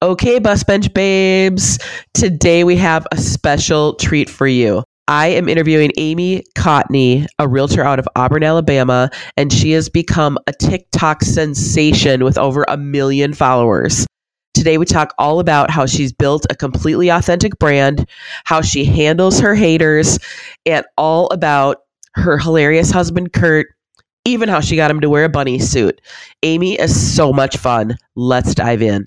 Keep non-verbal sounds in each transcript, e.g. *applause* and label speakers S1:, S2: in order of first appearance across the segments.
S1: Okay, bus bench babes. Today we have a special treat for you. I am interviewing Amy Cotney, a realtor out of Auburn, Alabama, and she has become a TikTok sensation with over a million followers. Today, we talk all about how she's built a completely authentic brand, how she handles her haters, and all about her hilarious husband, Kurt, even how she got him to wear a bunny suit. Amy is so much fun. Let's dive in.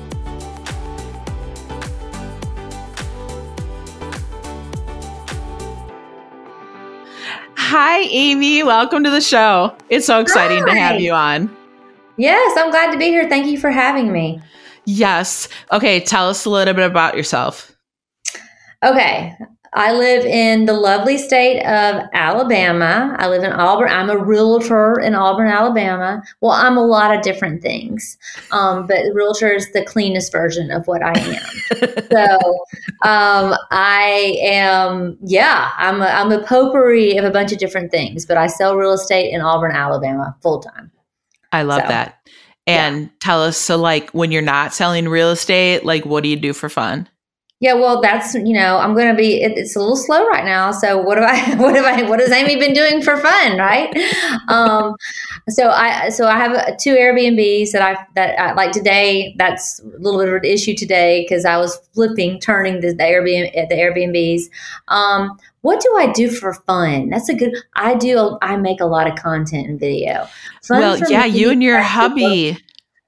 S2: Hi, Amy. Welcome to the show. It's so exciting Hi. to have you on.
S3: Yes, I'm glad to be here. Thank you for having me.
S2: Yes. Okay, tell us a little bit about yourself.
S3: Okay. I live in the lovely state of Alabama. I live in Auburn. I'm a realtor in Auburn, Alabama. Well, I'm a lot of different things, um, but realtor is the cleanest version of what I am. *laughs* so um, I am, yeah, I'm a, I'm a potpourri of a bunch of different things, but I sell real estate in Auburn, Alabama, full time.
S2: I love so, that. And yeah. tell us, so like when you're not selling real estate, like what do you do for fun?
S3: Yeah, well, that's you know, I'm going to be. It, it's a little slow right now. So what have I? *laughs* What have I? What has Amy been doing for fun? Right. um, so I so I have two Airbnbs that I that I, like today. That's a little bit of an issue today because I was flipping, turning the, the Airbnb the Airbnbs. Um, what do I do for fun? That's a good. I do. I make a lot of content and video.
S2: Fun well, yeah, you and your hubby.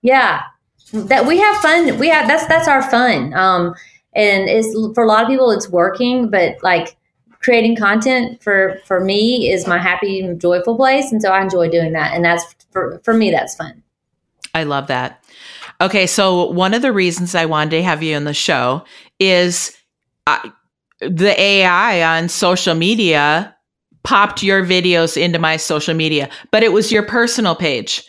S3: Yeah, that we have fun. We have that's that's our fun. Um, and it's for a lot of people it's working but like creating content for for me is my happy joyful place and so i enjoy doing that and that's for for me that's fun.
S2: I love that. Okay so one of the reasons i wanted to have you on the show is uh, the ai on social media popped your videos into my social media but it was your personal page.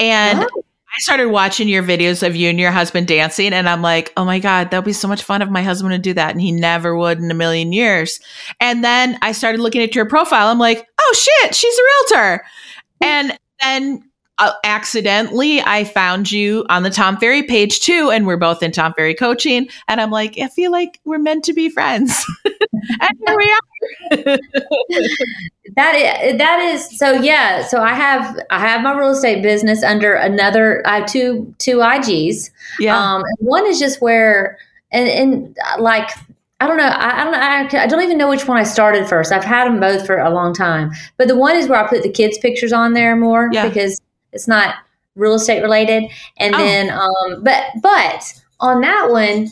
S2: And oh. I started watching your videos of you and your husband dancing, and I'm like, oh my God, that would be so much fun if my husband would do that. And he never would in a million years. And then I started looking at your profile. I'm like, oh shit, she's a realtor. And then uh, accidentally I found you on the Tom Ferry page too, and we're both in Tom Ferry coaching. And I'm like, I feel like we're meant to be friends, *laughs* and here we are. *laughs*
S3: that is that is so yeah. So I have I have my real estate business under another. I have two two IGs. Yeah, um, one is just where and and uh, like I don't know. I, I don't. I, I, don't even know which one I started first. I've had them both for a long time, but the one is where I put the kids' pictures on there more yeah. because it's not real estate related. And oh. then, um, but but on that one,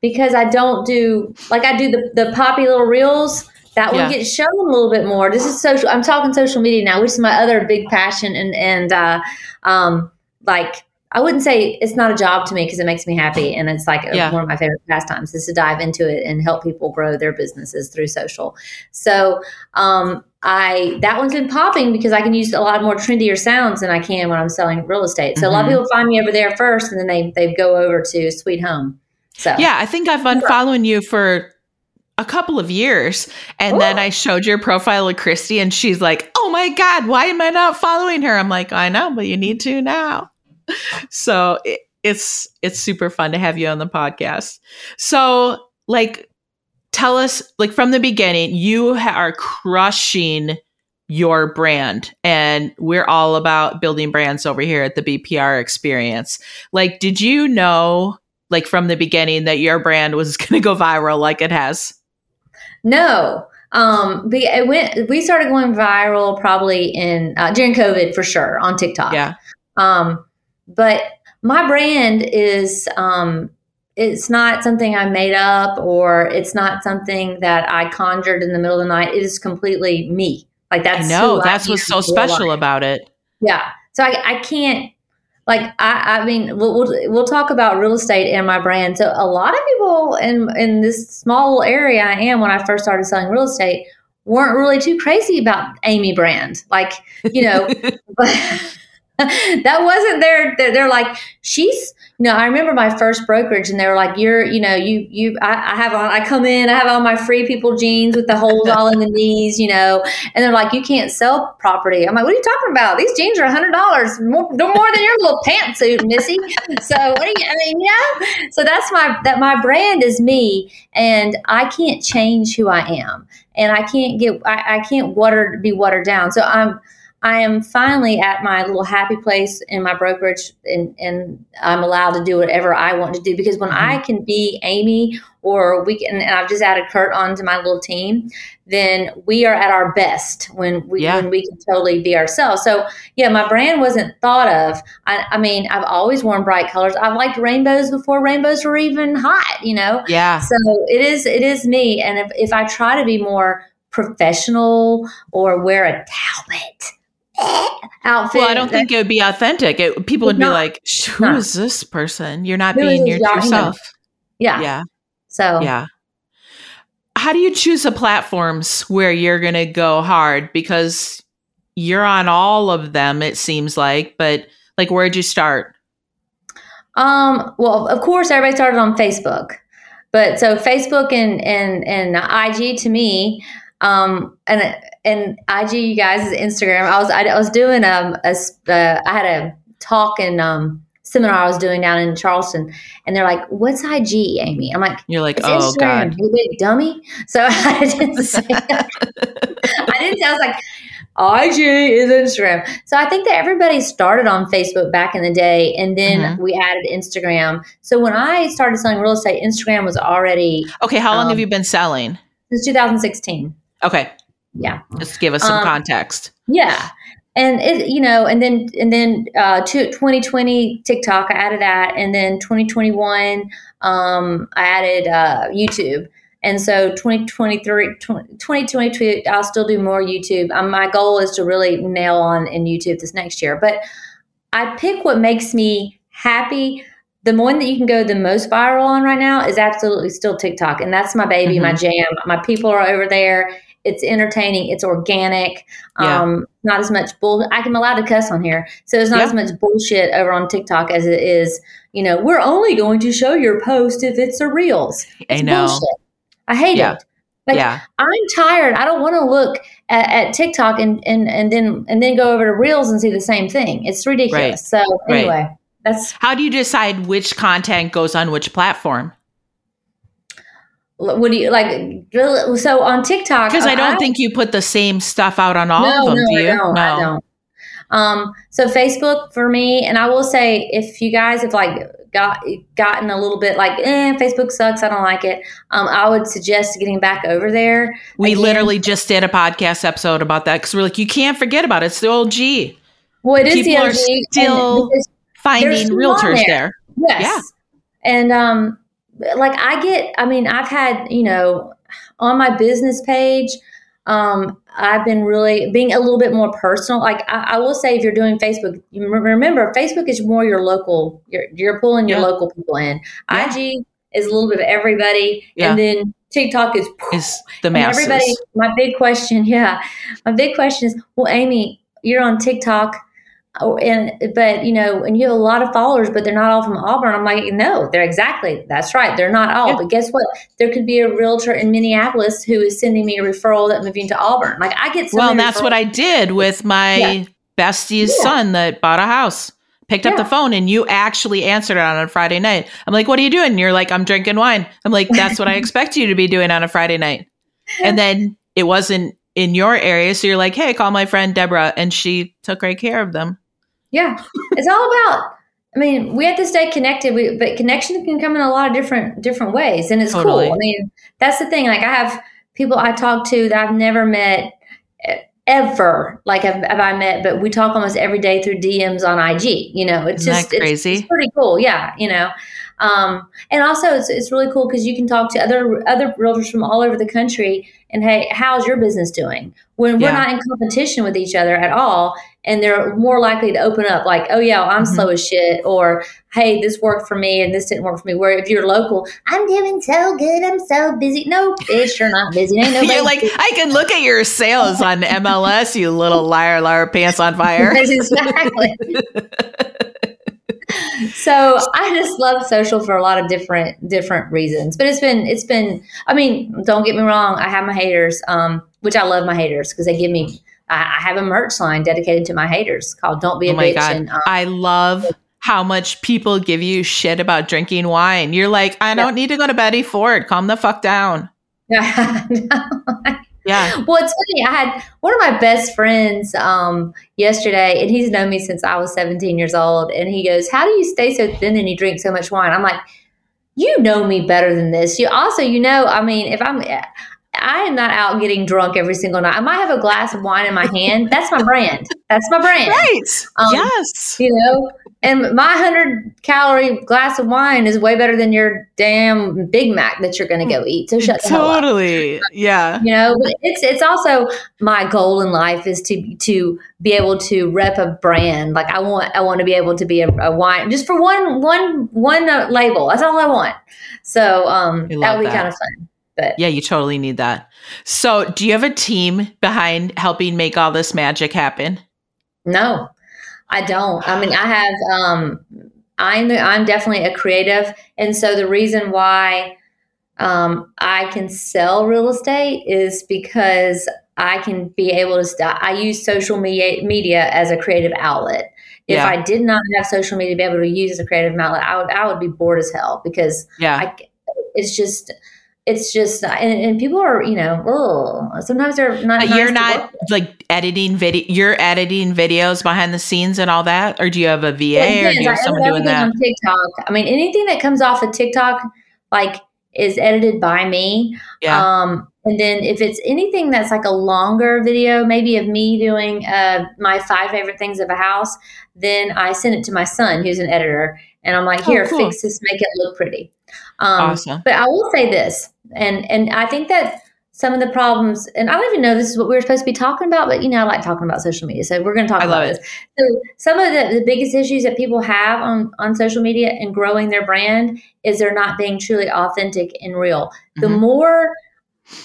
S3: because I don't do like I do the the poppy little reels. That one yeah. gets shown a little bit more. This is social. I'm talking social media now, which is my other big passion. And and uh, um, like I wouldn't say it's not a job to me because it makes me happy and it's like yeah. one of my favorite pastimes is to dive into it and help people grow their businesses through social. So um, I that one's been popping because I can use a lot more trendier sounds than I can when I'm selling real estate. So mm-hmm. a lot of mm-hmm. people find me over there first and then they they go over to Sweet Home. So
S2: yeah, I think I've been following you for a couple of years. And then I showed your profile to Christy and she's like, Oh my God, why am I not following her? I'm like, I know, but you need to now *laughs* so it, it's it's super fun to have you on the podcast. So like tell us like from the beginning you ha- are crushing your brand and we're all about building brands over here at the BPR experience. Like did you know like from the beginning that your brand was *laughs* going to go viral like it has?
S3: No. Um, but it went. We started going viral probably in uh, during COVID for sure on TikTok.
S2: Yeah.
S3: Um, but my brand is um, it's not something I made up or it's not something that I conjured in the middle of the night. It is completely me. Like that's
S2: no, that's what's so special about it.
S3: Yeah. So I, I can't like I, I mean we'll, we'll, we'll talk about real estate and my brand. So a lot of people in in this small area I am when I first started selling real estate weren't really too crazy about Amy brand. Like you know, *laughs* *laughs* *laughs* that wasn't their, their. They're like she's you know, I remember my first brokerage and they were like, you're, you know, you, you, I, I, have on, I come in, I have on my free people jeans with the holes all in the *laughs* knees, you know, and they're like, you can't sell property. I'm like, what are you talking about? These jeans are a hundred dollars more, no more than your little pantsuit, Missy. So what are you, I mean, yeah. So that's my, that my brand is me and I can't change who I am and I can't get, I, I can't water, be watered down. So I'm, I am finally at my little happy place in my brokerage, and, and I'm allowed to do whatever I want to do because when mm-hmm. I can be Amy or we can, and I've just added Kurt onto my little team, then we are at our best when we yeah. when we can totally be ourselves. So yeah, my brand wasn't thought of. I, I mean, I've always worn bright colors. I've liked rainbows before rainbows were even hot. You know.
S2: Yeah.
S3: So it is it is me, and if if I try to be more professional or wear a Talbot outfit.
S2: Well, I don't think it would be authentic. It, people would not, be like, "Who not. is this person?" You're not Who being your true self.
S3: Yeah.
S2: Yeah.
S3: So
S2: yeah. How do you choose the platforms where you're going to go hard? Because you're on all of them, it seems like. But like, where'd you start?
S3: Um. Well, of course, everybody started on Facebook. But so Facebook and and and IG to me, um, and and IG, you guys, is Instagram. I was I, I was doing um a uh, I had a talk and um seminar I was doing down in Charleston, and they're like, "What's IG, Amy?" I'm like,
S2: "You're like, oh Instagram, god,
S3: you big dummy." So *laughs* I didn't say. *laughs* I didn't say. I was like. IG is Instagram. So I think that everybody started on Facebook back in the day and then mm-hmm. we added Instagram. So when I started selling real estate, Instagram was already
S2: Okay, how long um, have you been selling?
S3: Since 2016.
S2: Okay.
S3: Yeah.
S2: Just give us some um, context.
S3: Yeah. And it, you know, and then and then uh, 2020 TikTok, I added that, and then 2021, um, I added uh, YouTube, and so 2023, 2022, I'll still do more YouTube. Um, my goal is to really nail on in YouTube this next year, but I pick what makes me happy the one that you can go the most viral on right now is absolutely still TikTok. And that's my baby, mm-hmm. my jam. My people are over there. It's entertaining. It's organic. Yeah. Um, not as much bull. I am allowed to cuss on here, so it's not yeah. as much bullshit over on TikTok as it is. You know, we're only going to show your post if it's a reels. It's
S2: I know. Bullshit.
S3: I hate yeah. it. Like yeah. I'm tired. I don't want to look at, at, TikTok and, and and then and then go over to Reels and see the same thing. It's ridiculous. Right. So anyway, right. that's
S2: how do you decide which content goes on which platform?
S3: What do you like so on tiktok
S2: because i don't I, think you put the same stuff out on all no, of them no, do you
S3: no, no. I don't. um so facebook for me and i will say if you guys have like got gotten a little bit like eh, facebook sucks i don't like it um i would suggest getting back over there
S2: we Again, literally just did a podcast episode about that because we're like you can't forget about it it's the old g
S3: well it is People the
S2: OG, still finding realtors there.
S3: there yes yeah and um like I get, I mean, I've had, you know, on my business page, um, I've been really being a little bit more personal. Like I, I, will say, if you're doing Facebook, remember Facebook is more your local. You're you're pulling your yeah. local people in. Yeah. IG is a little bit of everybody, yeah. and then TikTok is
S2: is the masses. Everybody.
S3: My big question, *laughs* yeah, my big question is, well, Amy, you're on TikTok Oh, and but you know, and you have a lot of followers, but they're not all from Auburn. I'm like, no, they're exactly that's right. They're not all. Yeah. But guess what? There could be a realtor in Minneapolis who is sending me a referral that moving to Auburn. Like I get
S2: so well, and that's what I did with my yeah. bestie's yeah. son that bought a house. Picked up the phone and you actually answered it on a Friday night. I'm like, what are you doing? And you're like, I'm drinking wine. I'm like, that's what I *laughs* expect you to be doing on a Friday night. And then it wasn't in your area. So you're like, hey, call my friend Deborah. And she took great care of them.
S3: Yeah, it's all about. I mean, we have to stay connected, we, but connection can come in a lot of different different ways, and it's totally. cool. I mean, that's the thing. Like I have people I talk to that I've never met ever like have, have, I met, but we talk almost every day through DMs on IG. You know, it's
S2: Isn't
S3: just
S2: crazy.
S3: It's, it's, pretty cool. Yeah, you know, um, and also it's, it's really cool because you can talk to other other realtors from all over the country and hey, how's your business doing? When we're not in competition with each other at all, and they're more likely to open up like, oh yeah, well, I'm mm-hmm. slow as shit, or hey, this worked for me and this didn't work for me. Where if you're local, I'm doing so good, I'm so busy. No, bitch, you're not busy. Ain't *laughs*
S2: you're like, busy. I can look at your sales on MLS, you little liar, liar, pants on fire. *laughs*
S3: exactly. *laughs* so I just love social for a lot of different different reasons. But it's been it's been. I mean, don't get me wrong. I have my haters, um, which I love my haters because they give me. I, I, have a merch line dedicated to my haters called "Don't Be a oh Bitch." God.
S2: And, um, I love how much people give you shit about drinking wine. You're like, I don't yeah. need to go to Betty Ford. Calm the fuck down. *laughs*
S3: Yeah. *laughs* Yeah. *laughs* Well, it's funny. I had one of my best friends um, yesterday, and he's known me since I was 17 years old. And he goes, How do you stay so thin and you drink so much wine? I'm like, You know me better than this. You also, you know, I mean, if I'm, I am not out getting drunk every single night. I might have a glass of wine in my hand. That's my brand. That's my brand.
S2: Right. Um, yes.
S3: You know, and my 100 calorie glass of wine is way better than your damn Big Mac that you're going to go eat. So shut
S2: totally. Yeah.
S3: You know, but it's it's also my goal in life is to to be able to rep a brand. Like I want I want to be able to be a, a wine just for one one one uh, label. That's all I want. So um that would be kind of fun. But
S2: yeah, you totally need that. So, do you have a team behind helping make all this magic happen?
S3: No. I don't. I mean, I have. Um, I'm the, I'm definitely a creative, and so the reason why um, I can sell real estate is because I can be able to. St- I use social media media as a creative outlet. If yeah. I did not have social media to be able to use as a creative outlet, I would I would be bored as hell because
S2: yeah,
S3: I, it's just it's just and, and people are you know oh sometimes they're not
S2: nice you're not like editing video you're editing videos behind the scenes and all that? Or do you have a va yeah, or do you have someone doing that?
S3: on tiktok. I mean anything that comes off of tiktok like is edited by me. Yeah. um and then if it's anything that's like a longer video maybe of me doing uh my five favorite things of a house then i send it to my son who's an editor and i'm like oh, here oh, cool. fix this make it look pretty um, awesome. But I will say this, and and I think that some of the problems, and I don't even know this is what we were supposed to be talking about, but you know, I like talking about social media, so we're going to talk I about this. So some of the, the biggest issues that people have on on social media and growing their brand is they're not being truly authentic and real. Mm-hmm. The more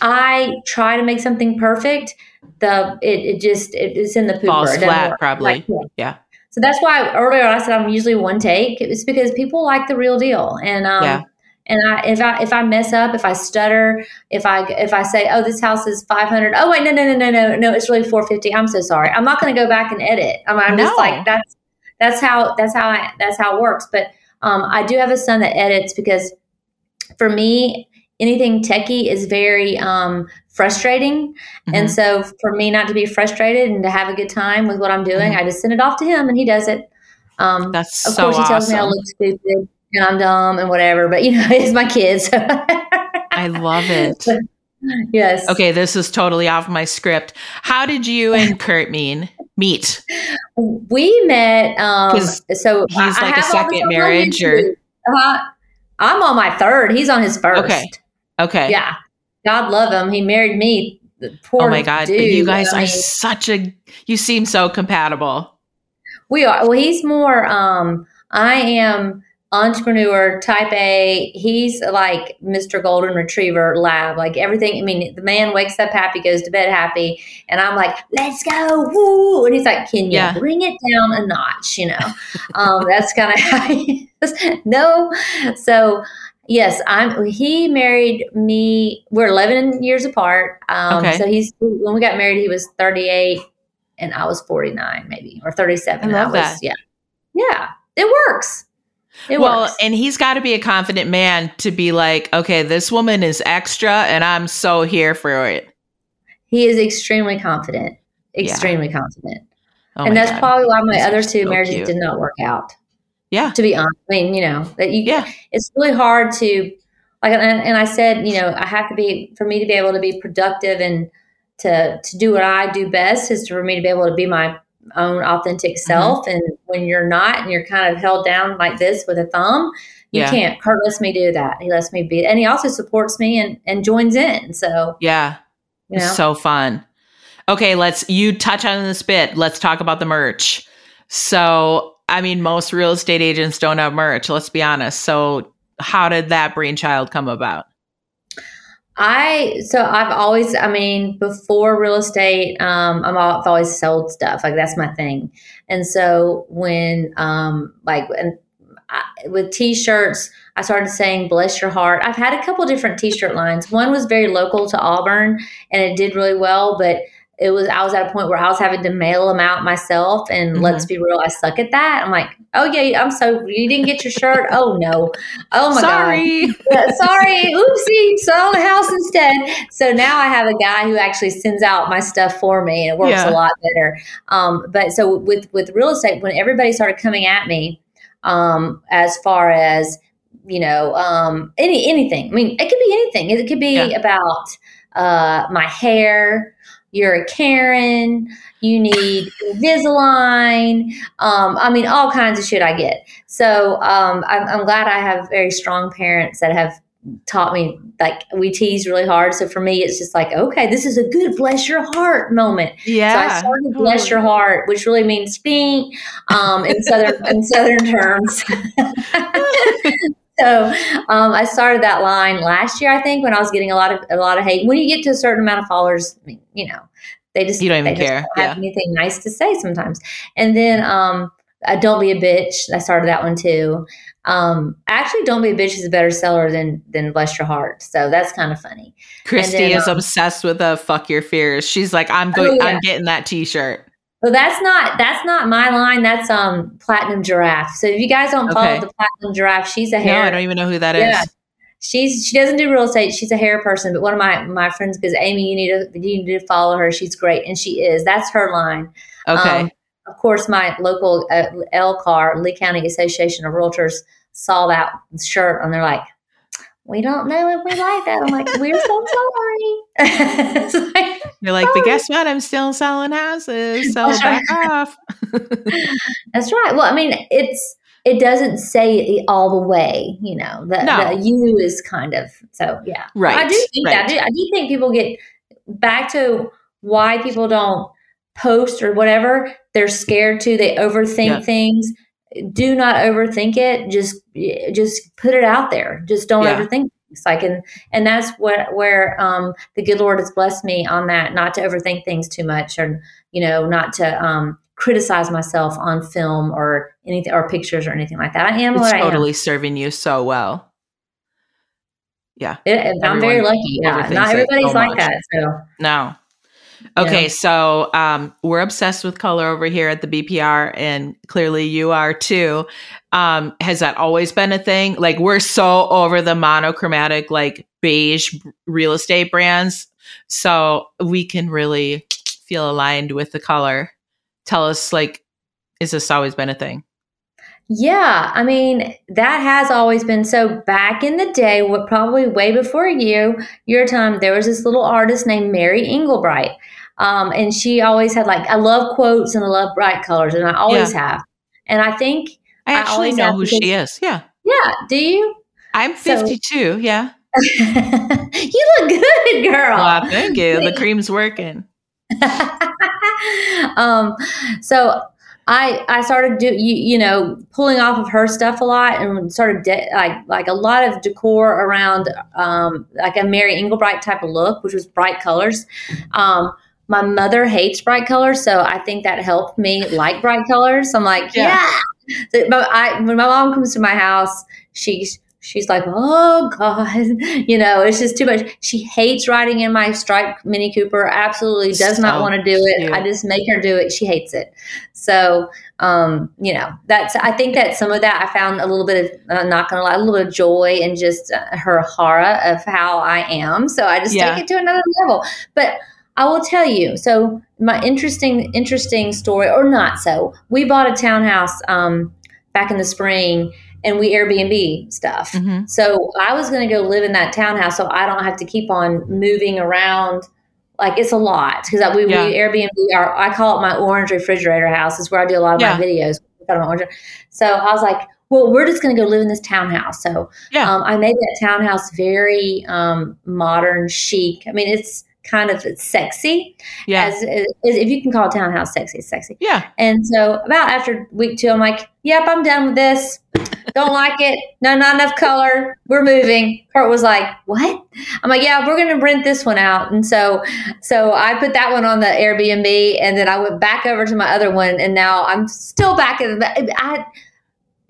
S3: I try to make something perfect, the it, it just it, it's in the pooper.
S2: Falls flat, probably. Like, yeah. yeah.
S3: So that's why earlier I said I'm usually one take. It's because people like the real deal, and um, yeah. And I, if I if I mess up, if I stutter, if I if I say, "Oh, this house is 500," oh wait, no, no, no, no, no, no, it's really 450. I'm so sorry. I'm not going to go back and edit. I'm, I'm no. just like that's that's how that's how I that's how it works. But um, I do have a son that edits because for me, anything techie is very um, frustrating. Mm-hmm. And so for me not to be frustrated and to have a good time with what I'm doing, mm-hmm. I just send it off to him and he does it.
S2: Um, That's
S3: of
S2: so
S3: course he tells
S2: awesome.
S3: me I look stupid I'm dumb and whatever, but you know, *laughs* it's my kids.
S2: I love it. *laughs*
S3: yes.
S2: Okay, this is totally off my script. How did you and *laughs* Kurt mean meet?
S3: We met. Um, so
S2: he's like a second marriage, or
S3: uh, I'm on my third. He's on his first.
S2: Okay. Okay.
S3: Yeah. God love him. He married me.
S2: Poor oh my God. Dude. You guys I mean, are such a. You seem so compatible.
S3: We are. Well, he's more. Um, I am entrepreneur type A. He's like Mr. Golden Retriever lab. Like everything. I mean, the man wakes up happy, goes to bed happy, and I'm like, let's go, woo! And he's like, can you yeah. bring it down a notch? You know, um, that's kind of how he is. *laughs* No, so. Yes, I'm. He married me. We're 11 years apart. Um, okay. So he's when we got married, he was 38, and I was 49, maybe or 37.
S2: I love
S3: I was,
S2: that.
S3: Yeah, yeah, it works. It
S2: well,
S3: works.
S2: and he's got to be a confident man to be like, okay, this woman is extra, and I'm so here for it.
S3: He is extremely confident, extremely yeah. confident, oh and that's God. probably why my other two so marriages cute. did not work out.
S2: Yeah,
S3: to be honest, I mean, you know that you. Yeah, it's really hard to. like, and, and I said, you know, I have to be for me to be able to be productive and to to do what I do best is for me to be able to be my own authentic mm-hmm. self. Mm-hmm. And when you're not, and you're kind of held down like this with a thumb, you yeah. can't. Kurt lets me do that. He lets me be, and he also supports me and and joins in. So
S2: yeah, you know? so fun. Okay, let's you touch on this bit. Let's talk about the merch. So, I mean, most real estate agents don't have merch. Let's be honest. So, how did that brainchild come about?
S3: I so I've always I mean before real estate um I'm all, I've always sold stuff like that's my thing and so when um like and I, with t-shirts I started saying bless your heart. I've had a couple different t-shirt lines. One was very local to Auburn and it did really well but it was I was at a point where I was having to mail them out myself. And mm-hmm. let's be real, I suck at that. I'm like, oh yeah, I'm so you didn't get your shirt. Oh no, oh my
S2: sorry.
S3: god, yeah, sorry, oopsie, sold the house instead. So now I have a guy who actually sends out my stuff for me, and it works yeah. a lot better. Um, but so with with real estate, when everybody started coming at me, um, as far as you know, um, any anything. I mean, it could be anything. It could be yeah. about uh, my hair you're a Karen, you need Invisalign. Um, I mean, all kinds of shit I get. So um, I'm, I'm, glad I have very strong parents that have taught me, like, we tease really hard. So for me, it's just like, okay, this is a good bless your heart moment.
S2: Yeah.
S3: So I started totally. bless your heart, which really means stink um, in southern in southern terms. *laughs* *laughs* so um, I started that line last year, I think, when I was getting a lot of a lot of hate. When you get to a certain amount of followers, you know, they just
S2: you don't even
S3: care.
S2: Don't
S3: have yeah. anything nice to say sometimes. And then um, uh, don't be a bitch. I started that one too. Um, actually, don't be a bitch is a better seller than than bless your heart. So that's kind of funny.
S2: Christy then, is um, obsessed with a fuck your fears. She's like, I'm going. Oh, yeah. I'm getting that T-shirt.
S3: Well, that's not that's not my line. That's um platinum giraffe. So if you guys don't follow okay. the platinum giraffe, she's a hair.
S2: No, I don't even know who that yeah. is.
S3: She's she doesn't do real estate. She's a hair person. But one of my my friends goes, Amy, you need to you need to follow her. She's great, and she is. That's her line.
S2: Okay. Um,
S3: of course, my local uh, LCAR, Lee County Association of Realtors, saw that shirt and they're like, we don't know if we like that. I'm like, we're so *laughs*
S2: sorry. *laughs* like, You're like, but guess what? I'm still selling houses. So back off. *laughs*
S3: That's right. Well, I mean, it's it doesn't say it all the way, you know. The, no. the you is kind of so yeah.
S2: Right.
S3: I do think
S2: right.
S3: I do, I do think people get back to why people don't post or whatever. They're scared to. They overthink yeah. things do not overthink it. Just just put it out there. Just don't yeah. overthink. It's like and and that's what where um, the good Lord has blessed me on that. Not to overthink things too much, or you know, not to um, criticize myself on film or anything or pictures or anything like that. I am
S2: it's
S3: totally
S2: serving you so well. Yeah,
S3: it, I'm very lucky. Yeah, not everybody's so like that. So
S2: no, Okay, yeah. so um, we're obsessed with color over here at the BPR, and clearly you are too. Um, has that always been a thing? Like we're so over the monochromatic, like beige real estate brands, so we can really feel aligned with the color. Tell us, like, is this always been a thing?
S3: Yeah, I mean that has always been so. Back in the day, what probably way before you, your time, there was this little artist named Mary Engelbreit, um, and she always had like I love quotes and I love bright colors, and I always yeah. have. And I think
S2: I actually I know who because, she is. Yeah,
S3: yeah. Do you?
S2: I'm 52. So, yeah. *laughs*
S3: you look good, girl.
S2: Well, thank you. The *laughs* cream's working. *laughs*
S3: um, so I I started do you, you know pulling off of her stuff a lot and started de- like like a lot of decor around um, like a Mary Engelbreit type of look, which was bright colors. Um, my mother hates bright colors, so I think that helped me like bright colors. I'm like, yeah. yeah. So, but I, when my mom comes to my house, she's she's like, oh God, *laughs* you know, it's just too much. She hates riding in my striped Mini Cooper. Absolutely does not want to do it. Cute. I just make her do it. She hates it. So, um, you know, that's, I think that some of that I found a little bit of, I'm not going to lie, a little bit of joy in just uh, her horror of how I am. So I just yeah. take it to another level. But I will tell you. So my interesting, interesting story, or not so. We bought a townhouse um, back in the spring and we Airbnb stuff. Mm-hmm. So I was going to go live in that townhouse so I don't have to keep on moving around. Like it's a lot because we, yeah. we Airbnb our I call it my orange refrigerator house. Is where I do a lot of yeah. my videos. So I was like, well, we're just going to go live in this townhouse. So yeah. Um, I made that townhouse very um, modern, chic. I mean, it's kind of sexy. Yeah. As, as, if you can call a townhouse sexy, it's sexy.
S2: Yeah.
S3: And so about after week two, I'm like, yep, I'm done with this. Don't like it. No, not enough color. We're moving. Kurt was like, what? I'm like, yeah, we're going to rent this one out. And so, so I put that one on the Airbnb and then I went back over to my other one. And now I'm still back in the, I,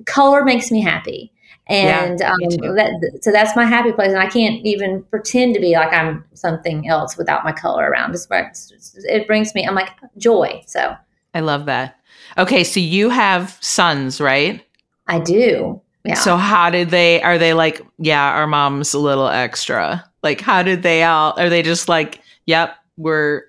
S3: color makes me happy and yeah, um, that, so that's my happy place and i can't even pretend to be like i'm something else without my color around it brings me i'm like joy so
S2: i love that okay so you have sons right
S3: i do
S2: yeah so how did they are they like yeah our mom's a little extra like how did they all are they just like yep we're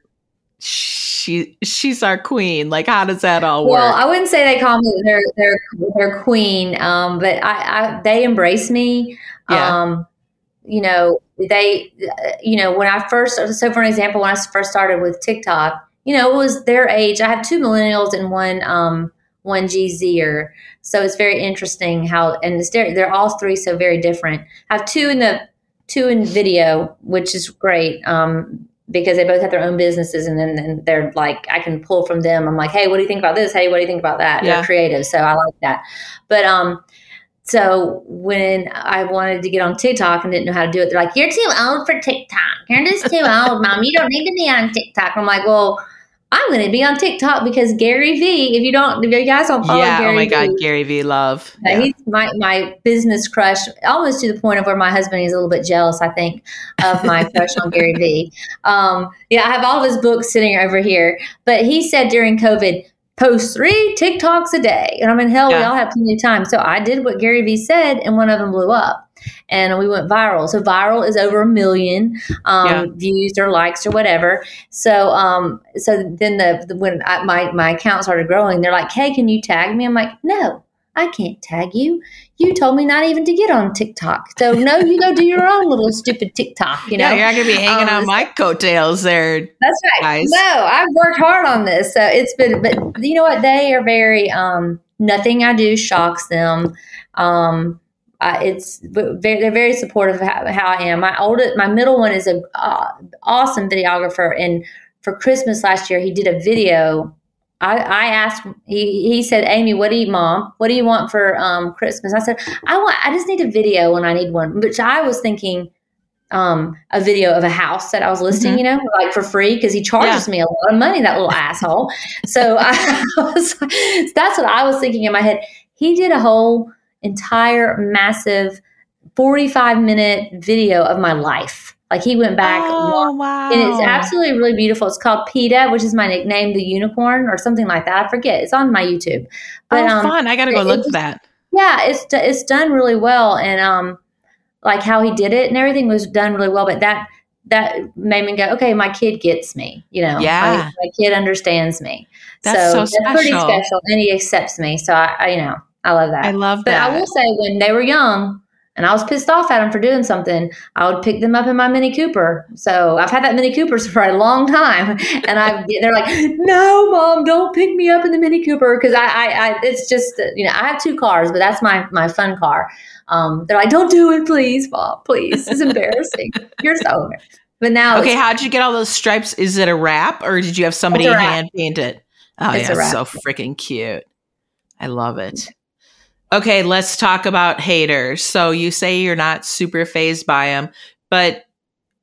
S2: she she's our queen. Like, how does that all work?
S3: Well, I wouldn't say they call me their their their queen, um, but I, I they embrace me. Yeah. Um, you know, they, you know, when I first, so for an example, when I first started with TikTok, you know, it was their age. I have two millennials and one, um, one GZer. So it's very interesting how, and they're, they're all three so very different. I have two in the, two in video, which is great. Um, because they both have their own businesses and then and they're like I can pull from them. I'm like, hey, what do you think about this? Hey, what do you think about that? Yeah. They're creative, so I like that. But um so when I wanted to get on TikTok and didn't know how to do it, they're like, You're too old for TikTok. You're just too old, mom. You don't need to be on TikTok. I'm like, Well, I'm going to be on TikTok because Gary Vee. If you don't, if you guys don't follow
S2: yeah,
S3: Gary
S2: oh my God, Gary Vee, love.
S3: Yeah. He's my my business crush, almost to the point of where my husband is a little bit jealous. I think of my *laughs* crush on Gary Vee. Um, yeah, I have all of his books sitting over here. But he said during COVID, post three TikToks a day, and I'm in hell. Yeah. We all have plenty of time, so I did what Gary Vee said, and one of them blew up and we went viral. So viral is over a million um, yeah. views or likes or whatever. So um, so then the, the when I, my my account started growing, they're like, "Hey, can you tag me?" I'm like, "No." I can't tag you. You told me not even to get on TikTok. So no, you go do your own *laughs* little stupid TikTok. You know,
S2: yeah, you're not gonna be hanging um, on my coattails there.
S3: That's right. Guys. No, I've worked hard on this, so it's been. But you know what? They are very. Um, nothing I do shocks them. Um, uh, it's very, they're very supportive of how, how, I am. My oldest, my middle one is a uh, awesome videographer, and for Christmas last year, he did a video. I, I asked he he said, Amy, what do you, mom? What do you want for um, Christmas? I said, I want. I just need a video when I need one. Which I was thinking, um, a video of a house that I was listing, mm-hmm. you know, like for free because he charges yeah. me a lot of money, that little *laughs* asshole. So *laughs* I was, that's what I was thinking in my head. He did a whole entire massive 45 minute video of my life. Like he went back.
S2: Oh, wow.
S3: And it's absolutely really beautiful. It's called PETA, which is my nickname, the unicorn or something like that. I forget. It's on my YouTube.
S2: But, oh, um, fun. I got to go look at that.
S3: Yeah, it's, it's done really well. And, um, like how he did it and everything was done really well. But that, that made me go, okay, my kid gets me, you know,
S2: yeah.
S3: my, my kid understands me.
S2: That's so, so that's
S3: pretty special. And he accepts me. So I, I you know, I love that.
S2: I love
S3: but
S2: that.
S3: But I will say, when they were young and I was pissed off at them for doing something, I would pick them up in my Mini Cooper. So I've had that Mini Cooper *laughs* for a long time, *laughs* and I they're like, "No, mom, don't pick me up in the Mini Cooper," because I, I, I, it's just you know I have two cars, but that's my my fun car. Um, they're like, "Don't do it, please, mom, please. It's *laughs* embarrassing. You're so." Embarrassed. But now,
S2: okay, how did you get all those stripes? Is it a wrap, or did you have somebody hand paint it? Oh it's yeah, so freaking cute. I love it. Okay, let's talk about haters. So you say you're not super phased by them, but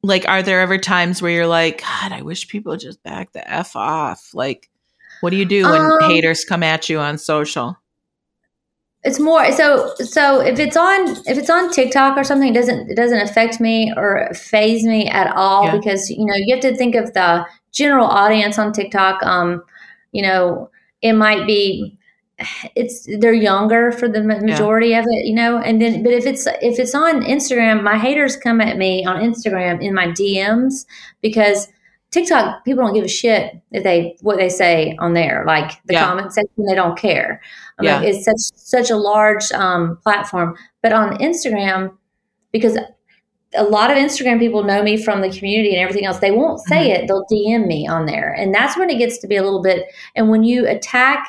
S2: like, are there ever times where you're like, God, I wish people just back the F off? Like, what do you do when um, haters come at you on social?
S3: It's more so so if it's on if it's on TikTok or something, it doesn't it doesn't affect me or phase me at all yeah. because you know you have to think of the general audience on TikTok. Um, you know, it might be it's they're younger for the majority yeah. of it, you know. And then, but if it's if it's on Instagram, my haters come at me on Instagram in my DMs because TikTok, people don't give a shit if they what they say on there. Like the
S2: Yeah.
S3: comment section, they don't care. I
S2: Yeah.
S3: mean, it's such such a large um, platform. But on Instagram, because a lot of Instagram people know me from the community and everything else, they won't say
S2: Mm-hmm.
S3: it. They'll DM me on there, and that's when it gets to be a little bit. And when you attack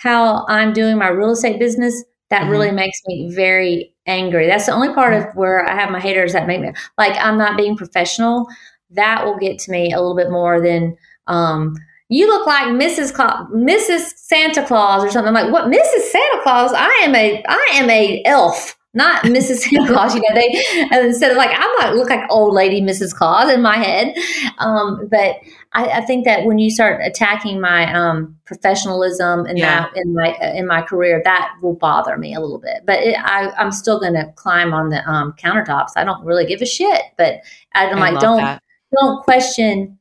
S3: how I'm doing my real estate business, that
S2: Mhm.
S3: really makes me very angry. That's the only part of where I have my haters that make me like I'm not being professional. That will get to me a little bit more than um, you look like Mrs. Cla- Mrs. Santa Claus or something. I'm like, what Mrs. Santa Claus? I am a I am a elf, not Mrs. *laughs* Claus. You know, they instead of like I might look like old lady Mrs. Claus in my head. Um, but I, I think that when you start attacking my um, professionalism and
S2: Yeah.
S3: that in my in my career, that will bother me a little bit. But it, I, I'm still going to climb on the um, countertops. I don't really give a shit. But I'm
S2: I
S3: like, don't
S2: that.
S3: don't question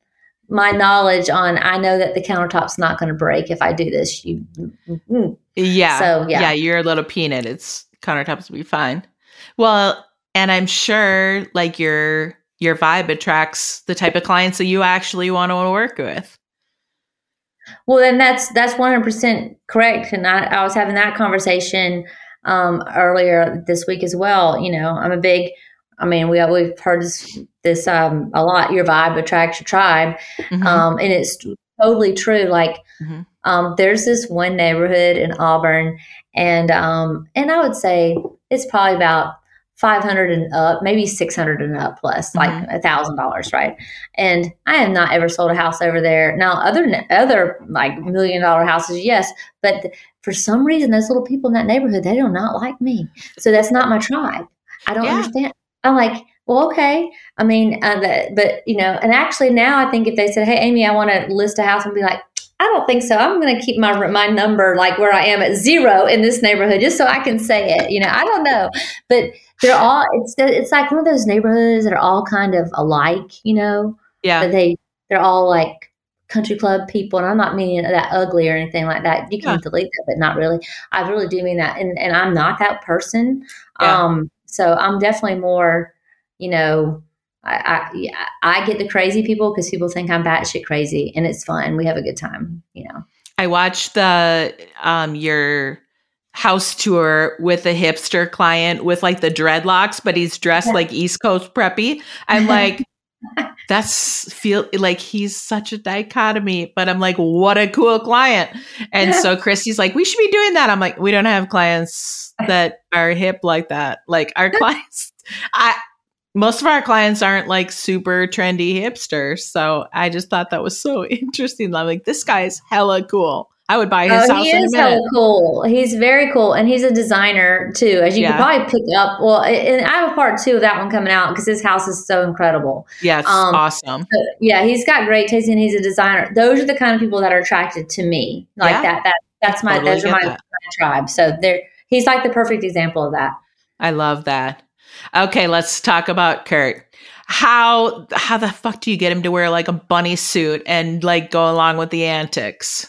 S3: my knowledge on. I know that the countertop's not going to break if I do this. You, mm,
S2: Yeah.
S3: So, yeah.
S2: Yeah, you're a little peanut. It's countertops will be fine. Well, and I'm sure like your your vibe attracts the type of clients that you actually want to work with.
S3: Well, then that's that's one hundred percent correct. And I, I was having that conversation um, earlier this week as well. You know, I'm a big. I mean, we we've heard this this um, a lot. Your vibe attracts your tribe,
S2: Mhm.
S3: um, and it's totally true. Like,
S2: Mhm.
S3: um, there's this one neighborhood in Auburn, and um, and I would say it's probably about 500 and up, maybe 600 and up plus, like a thousand dollars, right? And I have not ever sold a house over there. Now, other other like million dollar houses, yes, but th- for some reason, those little people in that neighborhood, they do not like me. So that's not my tribe. I don't
S2: Yeah.
S3: understand. I'm like, well, okay. I mean, uh, the, but you know, and actually now I think if they said, "Hey, Amy, I want to list a house," and be like, I don't think so. I'm going to keep my my number like where I am at zero in this neighborhood, just so I can say it. You know, I don't know, but they're all. It's it's like one of those neighborhoods that are all kind of alike. You know,
S2: Yeah.
S3: but they they're all like country club people, and I'm not meaning that ugly or anything like that. You can
S2: Yeah.
S3: delete that, but not really. I really do mean that, and and I'm not that person.
S2: Yeah.
S3: Um, so I'm definitely more, you know. I, I, yeah, I get the crazy people because people think I'm batshit crazy, and it's fun. We have a good time, you know.
S2: I watched the um your house tour with a hipster client with like the dreadlocks, but he's dressed
S3: Yeah.
S2: like East Coast preppy. I'm like, *laughs* that's feel like he's such a dichotomy, but I'm like, what a cool client. And so *laughs* Christy's like, we should be doing that. I'm like, we don't have clients that are hip like that. Like our *laughs* clients, I most of our clients aren't like super trendy hipsters. So I just thought that was so *laughs* interesting. I'm like, this guy's hella cool. I would buy his
S3: Oh,
S2: house
S3: he is so cool. He's very cool, and he's a designer too, as you
S2: Yeah.
S3: can probably pick up. Well, and I have a part two of that one coming out because his house is so incredible.
S2: Yeah, it's
S3: Um,
S2: awesome.
S3: Yeah, he's got great taste, and he's a designer. Those are the kind of people that are attracted to me, like
S2: Yeah.
S3: that. That that's my
S2: Totally
S3: those are my,
S2: that.
S3: my tribe. So they're he's like the perfect example of that.
S2: I love that. Okay, let's talk about Kurt. How how the fuck do you get him to wear like a bunny suit and like go along with the antics?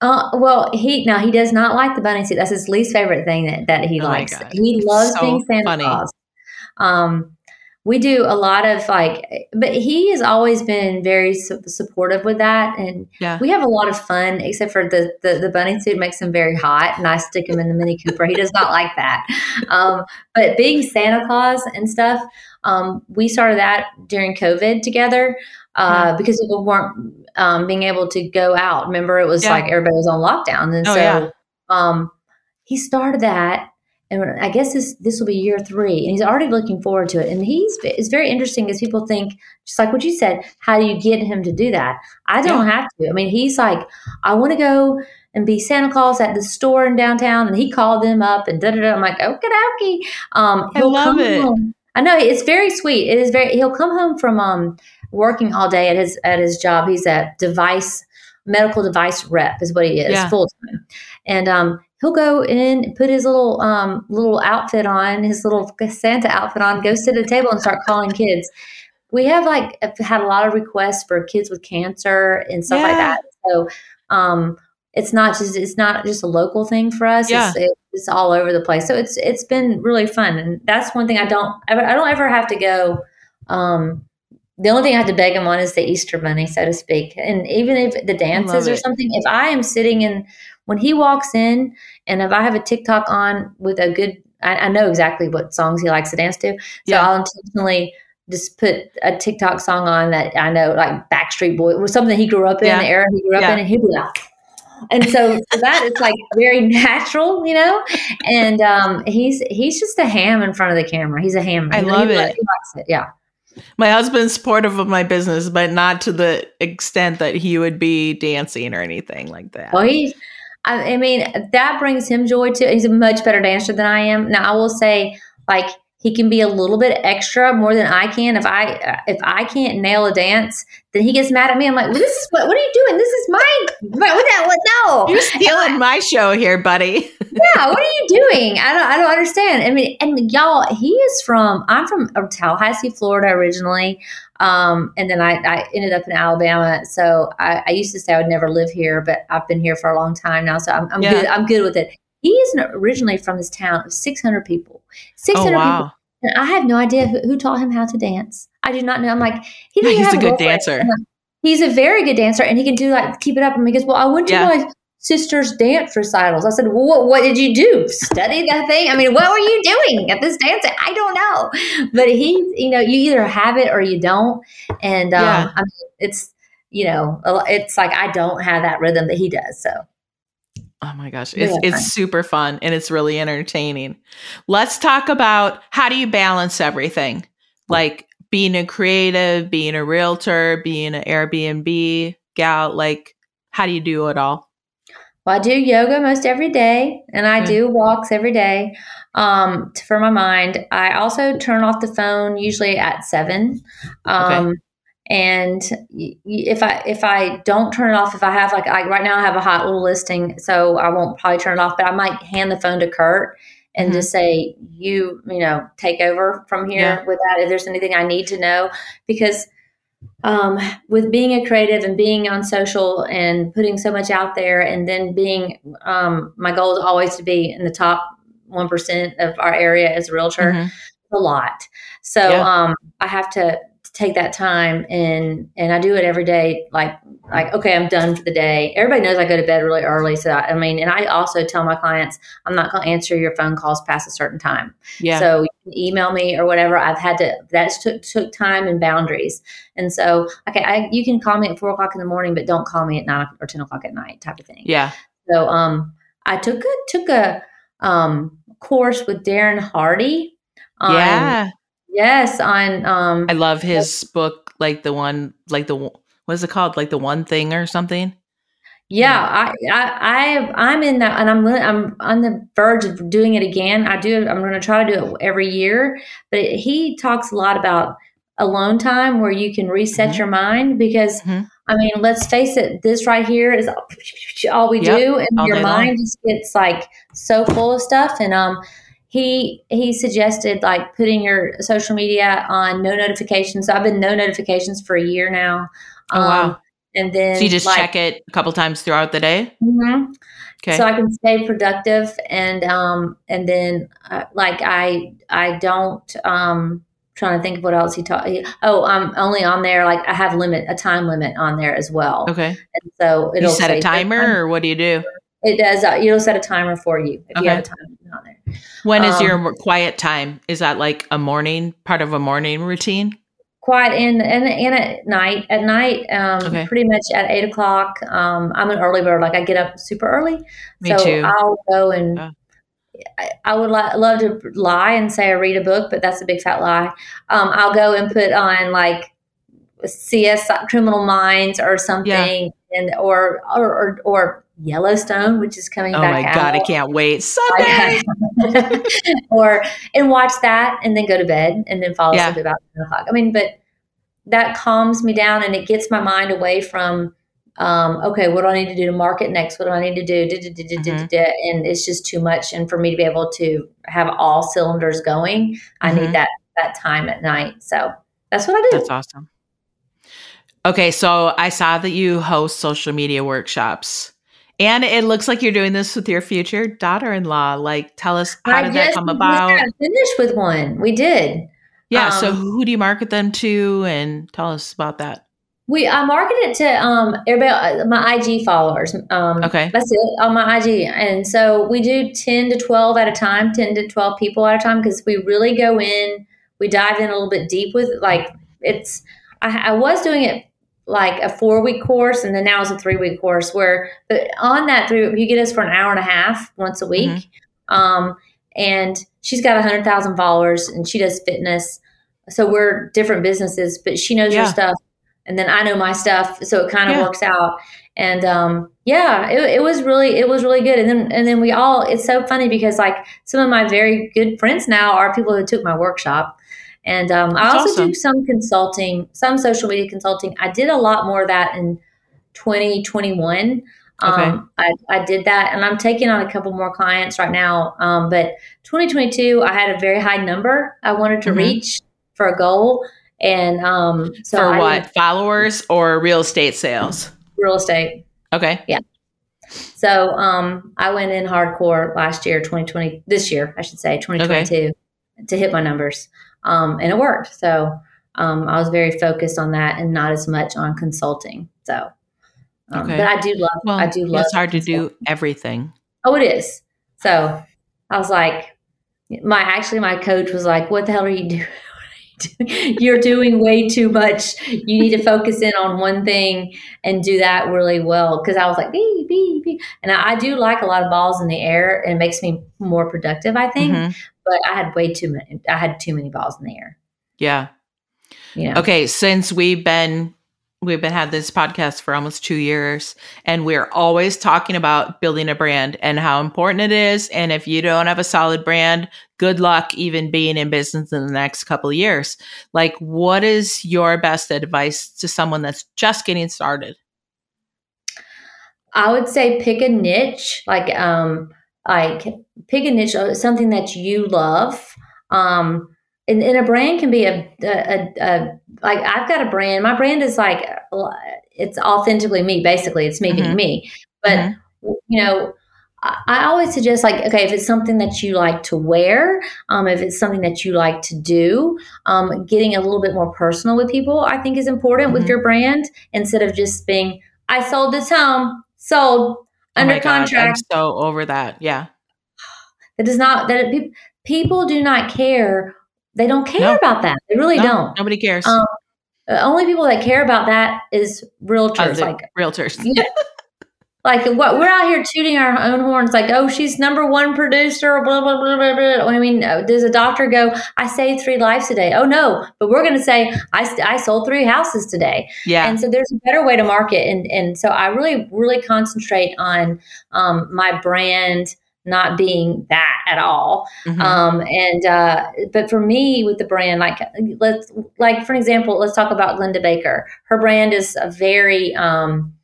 S3: Uh, well, he now he does not like the bunny suit. That's his least favorite thing that, that he
S2: Oh
S3: likes. He loves
S2: so
S3: being Santa
S2: funny.
S3: Claus. Um, we do a lot of like, but he has always been very su- supportive with that, and
S2: Yeah.
S3: we have a lot of fun. Except for the, the the bunny suit makes him very hot, and I stick him in the Mini Cooper. He does not like that. Um, but being Santa Claus and stuff, um, we started that during COVID together uh, because people weren't um, being able to go out. Remember, it was
S2: Yeah.
S3: like everybody was on lockdown, and
S2: Oh,
S3: so
S2: yeah.
S3: um, he started that. And I guess this this will be year three, and he's already looking forward to it. And he's it's very interesting because people think just like what you said. How do you get him to do that? I don't have to. I mean, he's like, I want to go and be Santa Claus at the store in downtown, and he called them up and da da da. I'm like, okay, okay. Um,
S2: I love it.
S3: Home. I know it's very sweet. It is very. He'll come home from um working all day at his at his job. He's a device medical device rep is what he is
S2: Yeah.
S3: full time, and um he'll go in put his little um little outfit on his little Santa outfit on, go sit at a table and start calling kids. We have like had a lot of requests for kids with cancer and stuff like that. So um it's not just it's not just a local thing for us.
S2: Yeah.
S3: It's, it's all over the place. So it's it's been really fun, and that's one thing I don't ever I don't ever have to go um the only thing I have to beg him on is the Easter money, so to speak. And even if the dances or something, if I am sitting in when he walks in, and if I have a TikTok on with a good, I, I know exactly what songs he likes to dance to, so yeah. I'll intentionally just put a TikTok song on that I know, like Backstreet Boy, was something he grew up in, yeah. the era he grew up yeah. in, and he'll be like. And so for that, it's like very natural, you know. And um, he's he's just a ham in front of the camera. He's a ham.
S2: I love
S3: he,
S2: it. He
S3: likes it. Yeah.
S2: My husband's supportive of my business, but not to the extent that he would be dancing or anything like that.
S3: Well, he, I, I mean, that brings him joy too. He's a much better dancer than I am. Now, I will say, like, he can be a little bit extra more than I can. If I uh, if I can't nail a dance, then he gets mad at me. I'm like, well, this is what what are you doing? This is my what, what no.
S2: You're stealing my show here, buddy. *laughs*
S3: yeah, what are you doing? I don't I don't understand. I mean, and y'all, he is from I'm from Tallahassee, Florida originally. Um, and then I, I, ended up in Alabama. So I, I, used to say I would never live here, but I've been here for a long time now. So I'm, I'm yeah. good. I'm good with it. He is originally from this town of 600 people. 600 oh, wow. people. And I have no idea who, who, taught him how to dance. I do not know. I'm like,
S2: he didn't He's a, good dancer.
S3: He's a very good dancer, and he can do like keep it up. And he goes, "Well, I went to yeah. my sister's dance recitals." I said, well, what, what did you do? Study that thing? I mean, what were you doing at this dance? I don't know. But he, you know, you either have it or you don't. And um, yeah. I mean, it's you know, it's like I don't have that rhythm that he does. So
S2: Oh my gosh, it's yeah. it's super fun and it's really entertaining. Let's talk about how do you balance everything? Like being a creative, being a realtor, being an Airbnb gal, like how do you do it all?
S3: Well, I do yoga most every day and I do walks every day um, for my mind. I also turn off the phone usually at seven. Um, okay and if i if i don't turn it off if i have like I, right now i have a hot little listing so i won't probably turn it off but i might hand the phone to kurt and mm-hmm. just say you you know take over from here yeah. with that if there's anything i need to know because um, with being a creative and being on social and putting so much out there and then being um, my goal is always to be in the top 1% of our area as a realtor mm-hmm. a lot so yeah. um, i have to take that time and and I do it every day. Like like okay, I'm done for the day. Everybody knows I go to bed really early, so I, I mean, and I also tell my clients I'm not going to answer your phone calls past a certain time. Yeah. So email me or whatever. I've had to that took took time and boundaries, and so okay, I, you can call me at four o'clock in the morning, but don't call me at nine or ten o'clock at night, type of thing.
S2: Yeah.
S3: So um, I took a took a um course with Darren Hardy.
S2: On, yeah
S3: Yes, on um
S2: I love his book like the one like the what is it called? Like the one thing or something?
S3: Yeah, I, I, I, am in that, and I'm, I'm on the verge of doing it again. I do. I'm going to try to do it every year. But it, he talks a lot about alone time where you can reset mm-hmm. your mind because, mm-hmm. I mean, let's face it, this right here is all *laughs* we yep. do, and your mind long. just gets like so full of stuff. And um, he he suggested like putting your social media on no notifications. So I've been no notifications for a year now.
S2: Oh um! And then so you just like, check it a couple times throughout the day.
S3: Mm-hmm. Okay. So I can stay productive and um and then uh, like I I don't um trying to think of what else he taught. Oh, I'm only on there. Like I have limit a time limit on there as well.
S2: Okay.
S3: And so it'll
S2: you set a timer, or what do you do?
S3: It does. Uh, it'll set a timer for you if okay. you have a time on there.
S2: When is um, your quiet time? Is that like a morning part of a morning routine?
S3: Quiet in and and at night. At night, um, okay. pretty much at eight o'clock. Um, I'm an early bird. Like I get up super early.
S2: Me
S3: so
S2: too.
S3: I'll go and. Uh. I, I would li- love to lie and say I read a book, but that's a big fat lie. Um, I'll go and put on like CS Criminal Minds or something, yeah. and or, or or or Yellowstone, which is coming
S2: oh
S3: back.
S2: Oh my god, I can't wait! Sunday, *laughs*
S3: or and watch that, and then go to bed, and then fall asleep yeah. about ten o'clock. I mean, but that calms me down, and it gets my mind away from. Um, okay, what do I need to do to market next? What do I need to do? Mm-hmm. And it's just too much. And for me to be able to have all cylinders going, mm-hmm. I need mm-hmm. that that time at night. So that's what I do.
S2: That's awesome. Okay, so I saw that you host social media workshops. And it looks like you're doing this with your future daughter-in-law. Like, tell us how I did that come about?
S3: finished with one. We did.
S2: Yeah. Um, so who do you market them to, and tell us about that?
S3: We I market it to um everybody uh, my IG followers. Um,
S2: okay,
S3: that's it on my IG, and so we do ten to twelve at a time, ten to twelve people at a time because we really go in. We dive in a little bit deep with like it's. I, I was doing it like a four week course, and then now it's a three week course. Where but on that three, you get us for an hour and a half once a week. Mm-hmm. Um, and she's got a hundred thousand followers, and she does fitness. So we're different businesses, but she knows yeah. her stuff and then I know my stuff, so it kind of yeah. works out. And um, yeah, it, it, was really it was really good. And then and then we all it's so funny because like some of my very good friends now are people who took my workshop. And um, I also awesome. do some consulting, some social media consulting. I did a lot more of that in 2021. Okay. Um, I, I did that and I'm taking on a couple more clients right now. Um, but 2022, I had a very high number I wanted to mm-hmm. reach for a goal. And um,
S2: so for I what followers or real estate sales?
S3: Real estate.
S2: Okay.
S3: Yeah. So um, I went in hardcore last year, 2020, this year, I should say, 2022, okay. to hit my numbers. Um, and it worked. So um, I was very focused on that and not as much on consulting. So, um, okay. but I do love, well, I do love.
S2: It's hard to do everything.
S3: Oh, it is. So I was like, my actually my coach was like, "What the hell are you doing? *laughs* you're doing way too much. You need to focus in on one thing and do that really well. Because I was like, bee, bee, bee. And I, I, do like a lot of balls in the air and it makes me more productive, I think. Mm-hmm. But I had way too many, I had too many balls in the air.
S2: Yeah. Yeah. Okay. Since we've been we've been had this podcast for almost two years and we're always talking about building a brand and how important it is and if you don't have a solid brand good luck even being in business in the next couple of years like what is your best advice to someone that's just getting started
S3: i would say pick a niche like um like pick a niche uh, something that you love um and, and a brand can be a, a, a, like I've got a brand. My brand is like it's authentically me. Basically, it's me mm-hmm. being me. But mm-hmm. you know, I, I, always suggest like okay, if it's something that you like to wear, um, if it's something that you like to do, um, getting a little bit more personal with people, I think is important mm-hmm. with your brand instead of just being I sold this home, sold under oh contract.
S2: God, so over that. Yeah. *gasps*
S3: That does not that it, people do not care they don't care no. about that. They really no, don't.
S2: Nobody cares. Um,
S3: only people that care about that is realtors. like
S2: realtors.
S3: Yeah. *laughs* like what we're out here tooting our own horns, like, oh, she's number one producer, blah blah blah blah blah. I mean, uh, does a doctor go? I saved three lives today. Oh no, but we're going to say I, I sold three houses today.
S2: Yeah.
S3: And so there's a better way to market, and and so I really really concentrate on um, my brand not being that at all. Mm-hmm. Um, and uh, but for me with the brand, like let's like for example, let's talk about Glenda Baker. Her brand is a very um,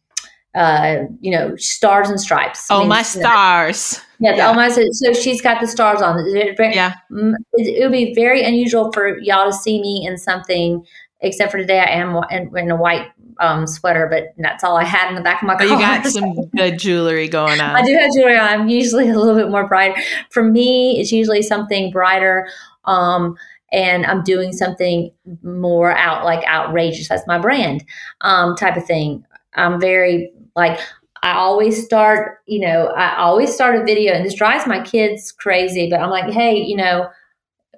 S3: uh, you know, stars and stripes.
S2: Oh, I mean, my stars.
S3: Yeah, yeah. Oh my. So, so, she's got the stars on.
S2: yeah.
S3: It, it would be very unusual for y'all to see me in something except for today I am in, in a white um, sweater, but that's all I had in the back of my car.
S2: But you got some good jewelry going *laughs* on.
S3: I do have jewelry on. I'm usually a little bit more bright. For me, it's usually something brighter. Um, and I'm doing something more out like outrageous. That's my brand um, type of thing. I'm very like I always start, you know, I always start a video, and this drives my kids crazy. But I'm like, hey, you know,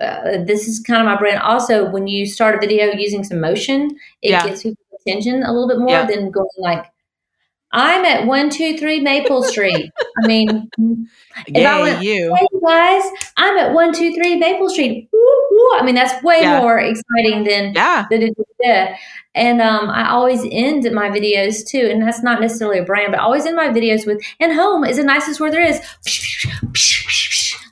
S3: uh, this is kind of my brand. Also, when you start a video using some motion, it yeah. gets people attention a little bit more yeah. than going like, I'm at one two three Maple Street. I mean,
S2: if I went, you.
S3: hey guys, I'm at one two three Maple Street. Woo, I mean, that's way yeah. more exciting than
S2: yeah.
S3: Than it is And um, I always end my videos too, and that's not necessarily a brand, but I always end my videos with "And home is the nicest word there is,"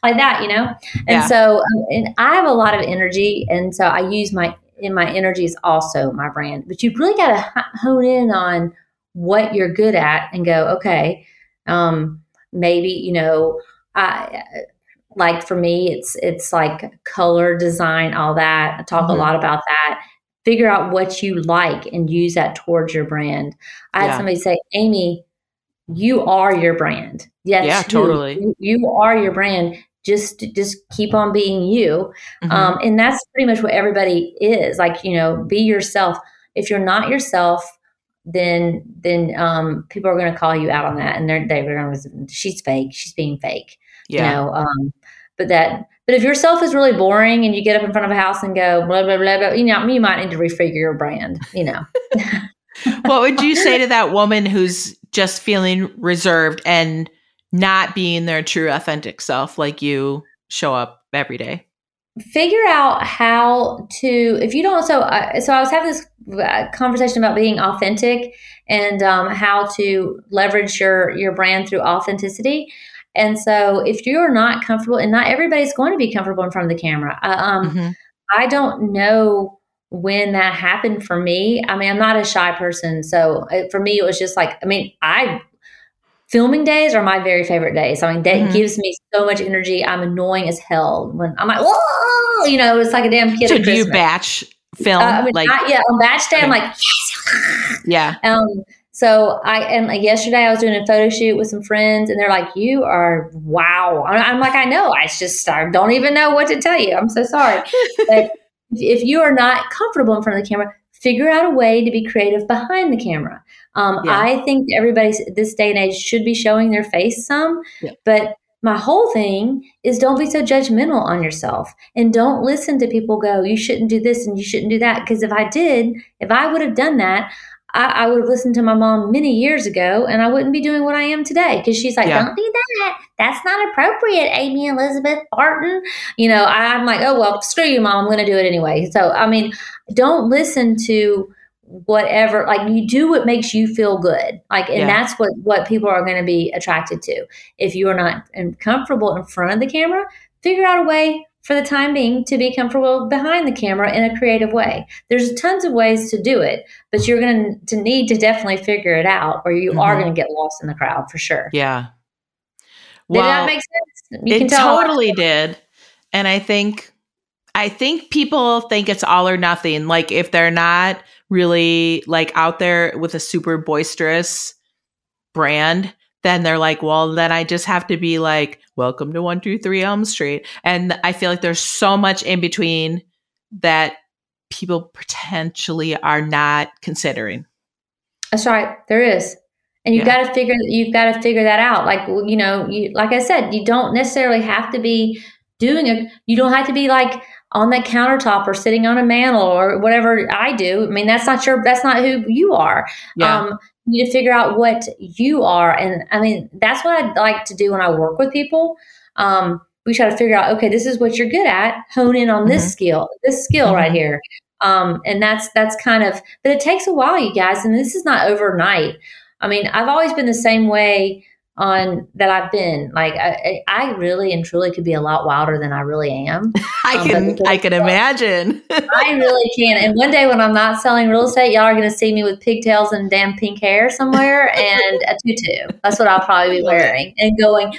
S3: like that, you know. And yeah. so, um, and I have a lot of energy, and so I use my in my energy is also my brand. But you've really got to hone in on what you're good at and go, okay, um, maybe you know, I like for me, it's it's like color design, all that. I talk mm-hmm. a lot about that. Figure out what you like and use that towards your brand. I had somebody say, Amy, you are your brand.
S2: Yes, yeah, totally.
S3: You, you, are your brand. just just keep on being you mm-hmm. um, and that's pretty much what everybody is like you know be yourself if you're not yourself then then um, people are going to call you out on that and they're they're going to she's fake she's being fake yeah. you know um, but that but if yourself is really boring and you get up in front of a house and go blah blah blah, blah you know you might need to refigure your brand you know. *laughs*
S2: What would you say to that woman who's just feeling reserved and not being their true authentic self like you show up every day?
S3: Figure out how to if you don't so uh, so i was having this uh, conversation about being authentic and um, how to leverage your your brand through authenticity and so if you're not comfortable and not everybody's going to be comfortable in front of the camera uh, um, mm-hmm. i don't know when that happened for me i mean i'm not a shy person so it, uh, for me it was just like i mean i filming days are my very favorite days. I mean, that mm-hmm. gives me so much energy. I'm annoying as hell when I'm like, whoa, you know, it's like a damn kid.
S2: So do you batch film? Uh,
S3: I mean,
S2: like,
S3: not, yeah, on batch day, okay. I'm like, yes.
S2: Yeah. *laughs*
S3: Um, so I and like yesterday I was doing a photo shoot with some friends and they're like, "You are wow." I'm like, "I know. I just I don't even know what to tell you. I'm so sorry." *laughs* but if you are not comfortable in front of the camera, figure out a way to be creative behind the camera. Um, yeah. I think everybody this day and age should be showing their face some, yeah. but my whole thing is don't be so judgmental on yourself and don't listen to people go, you shouldn't do this and you shouldn't do that. Because if I did, if I would have done that, I, I, would have listened to my mom many years ago and I wouldn't be doing what I am today. Because she's like, yeah. don't do that. That's not appropriate, Amy Elizabeth Barton. You know, I, I'm like, oh, well, screw you, mom. I'm going to do it anyway. So, I mean, don't listen to whatever like you do what makes you feel good like and yeah. that's what what people are going to be attracted to if you are not comfortable in front of the camera figure out a way for the time being to be comfortable behind the camera in a creative way. There's tons of ways to do it but you're going to need to definitely figure it out or you mm-hmm. are going to get lost in the crowd for sure.
S2: Yeah.
S3: Well, did that make sense?
S2: You it totally did and i think i think people think it's all or nothing like if they're not really like out there with a super boisterous brand, then they're like, well, then I just have to be like, welcome to 123 Elm Street. And I feel like there's so much in between that people potentially are not considering.
S3: That's right. There is. And you've yeah. got to figure you've got to figure that out. Like you know, you like I said, you don't necessarily have to be doing it. You don't have to be like on that countertop or sitting on a mantle or whatever I do. I mean, that's not your, that's not who you are. Yeah. Um, you need to figure out what you are. And I mean, that's what I like to do when I work with people. Um, we try to figure out, okay, this is what you're good at. Hone in on mm-hmm. this skill, this skill mm-hmm. right here. Um, and that's that's kind of, but it takes a while, you guys, and this is not overnight. I mean, I've always been the same way on that I've been. Like I, I really and truly could be a lot wilder than I really am. *laughs*
S2: I um, can I can imagine. *laughs*
S3: I *laughs* really can. And one day when I'm not selling real estate, y'all are going to see me with pigtails and damn pink hair somewhere and a tutu. That's what I'll probably be wearing and going.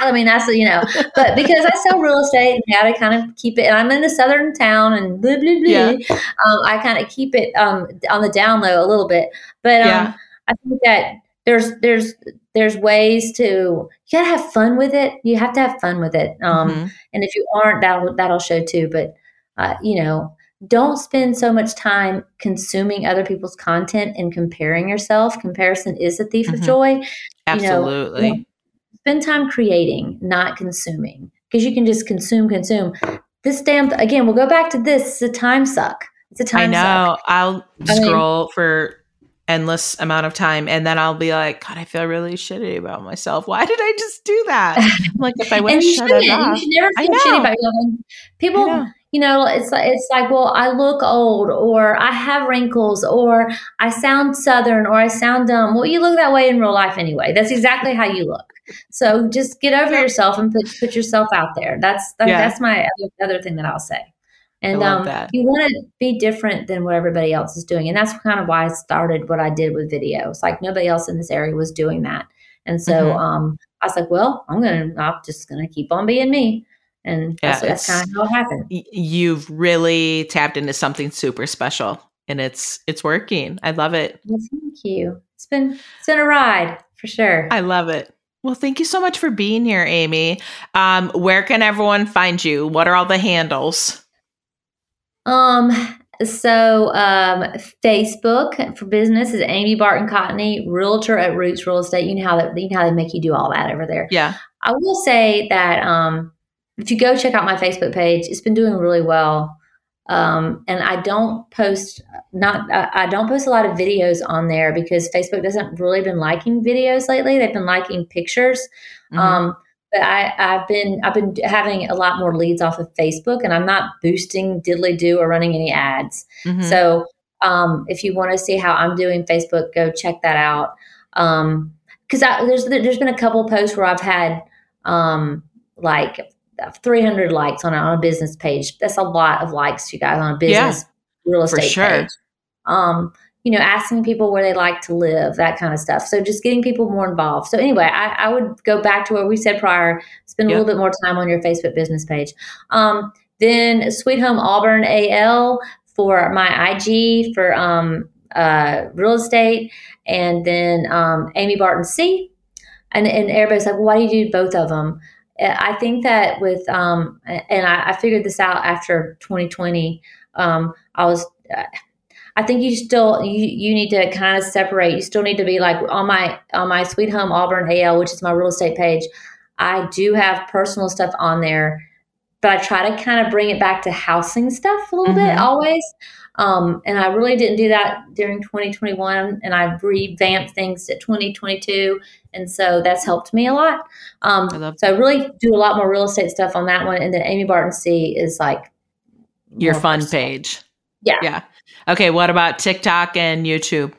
S3: I mean, that's you know, but because I sell real estate and got to kind of keep it, and I'm in a southern town and blah blah blah. Yeah. Um, I kind of keep it um, on the down low a little bit, but um, yeah. I think that there's there's there's ways to you gotta have fun with it. You have to have fun with it. Um, mm-hmm. and if you aren't that'll that'll show too. But uh, you know don't spend so much time consuming other people's content and comparing yourself. Comparison is a thief mm-hmm. of joy.
S2: Absolutely
S3: you know, spend time creating not consuming. Because you can just consume consume. This damn again we'll go back to this. It's a time suck. It's a time
S2: i know.
S3: Suck.
S2: i'll scroll I mean, for endless amount of time and then I'll be like, God, I feel really shitty about myself. Why did I just do that? *laughs* like if I would have shut it off.
S3: You never feel shitty about yourself. People know. you know, it's like it's like, well, I look old or I have wrinkles or I sound southern or I sound dumb. Well, you look that way in real life anyway. That's exactly how you look. So just get over yourself and put put yourself out there. That's that, yeah. that's my other, other thing that I'll say. And um, you want to be different than what everybody else is doing. And that's kind of why I started what I did with videos. Like nobody else in this area was doing that. And so mm-hmm. um, I was like, well, I'm going to, I'm just going to keep on being me. And yeah, that's, that's kind of how it happened.
S2: You've really tapped into something super special and it's, it's working. I love it.
S3: Well, thank you. It's been, it's been a ride for sure.
S2: I love it. Well, thank you so much for being here, Amy. Um, where can everyone find you? What are all the handles?
S3: Um, so um, Facebook for business is Amy Barton Cotney, realtor at Roots Real Estate. You know how that you know how they make you do all that over there.
S2: Yeah.
S3: I will say that um, if you go check out my Facebook page, it's been doing really well. Um, and I don't post not I don't post a lot of videos on there because Facebook doesn't really been liking videos lately. They've been liking pictures. Mm-hmm. Um, but I, I've been I've been having a lot more leads off of Facebook, and I'm not boosting diddly do or running any ads. Mm-hmm. So um, if you want to see how I'm doing Facebook, go check that out. Because um, there's there's been a couple posts where I've had um, like 300 likes on a, on a business page. That's a lot of likes, you guys, on a business yeah, real estate sure. page. Um, you know, asking people where they like to live, that kind of stuff. So just getting people more involved. So anyway, I, I would go back to what we said prior, spend a little bit more time on your Facebook business page. Um, then Sweet Home Auburn AL for my IG for um, uh, real estate, and then um, Amy Barton C. And, and everybody's like, well, why do you do both of them? I think that with, um, and I, I, figured this out after 2020. Um, I was, uh, I think you still you, you need to kind of separate. You still need to be like on my on my Sweet Home Auburn AL, which is my real estate page. I do have personal stuff on there, but I try to kind of bring it back to housing stuff a little mm-hmm. bit always. Um, and I really didn't do that during 2021, and I revamped things at 2022, and so that's helped me a lot. Um, I so I really do a lot more real estate stuff on that one, and then Amy Barton C is like
S2: your fun personal. page.
S3: Yeah,
S2: yeah. Okay, what about TikTok and YouTube?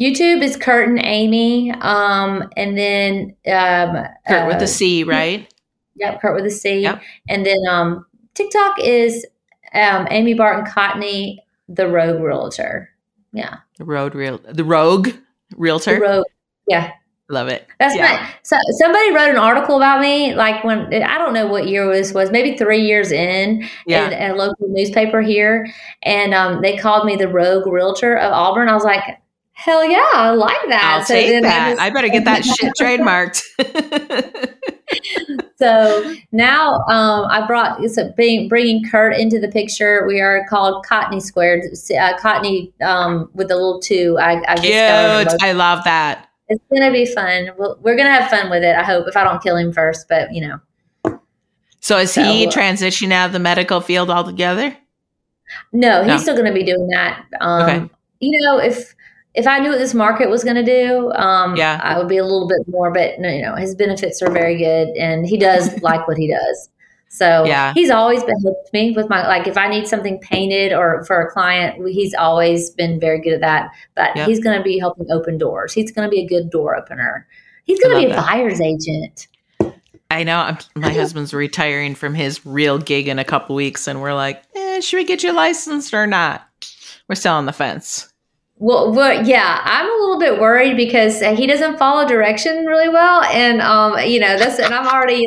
S3: YouTube is Kurt and Amy, um, and then um,
S2: Kurt uh, with a C, right? *laughs*
S3: Yep, Kurt with a C, yep. and then um, TikTok is um, Amy Barton Cotney the Rogue Realtor. Yeah.
S2: The Rogue Real the Rogue Realtor.
S3: The Rogue. Yeah.
S2: Love it.
S3: That's yeah. my so somebody wrote an article about me, like when I don't know what year this was, maybe three years in, yeah. in, in a local newspaper here, and um, they called me the Rogue Realtor of Auburn. I was like, hell yeah, I like that.
S2: I'll so take that. I better get that shit *laughs* trademarked. *laughs*
S3: so now um, I brought so being, bringing Kurt into the picture. We are called Cotney Squared, uh, Cotney um, with a little two. I, I
S2: Cute. I love that.
S3: It's gonna be fun. We'll, we're gonna have fun with it. I hope if I don't kill him first, but you know.
S2: So is so, he transitioning out of the medical field altogether?
S3: No, he's no. still going to be doing that. Um, okay. You know, if if I knew what this market was going to do, um, yeah, I would be a little bit more. But you know, his benefits are very good, and he does *laughs* like what he does. So yeah. he's always been helped me with my like if I need something painted or for a client, he's always been very good at that. But yep. he's going to be helping open doors. He's going to be a good door opener. He's going to be a that. buyer's agent.
S2: I know. I'm, my *laughs* husband's retiring from his real gig in a couple weeks, and we're like, eh, should we get you licensed or not? We're still on the fence.
S3: Well, well, yeah, I'm a little bit worried because he doesn't follow direction really well, and um, you know, that's and I'm already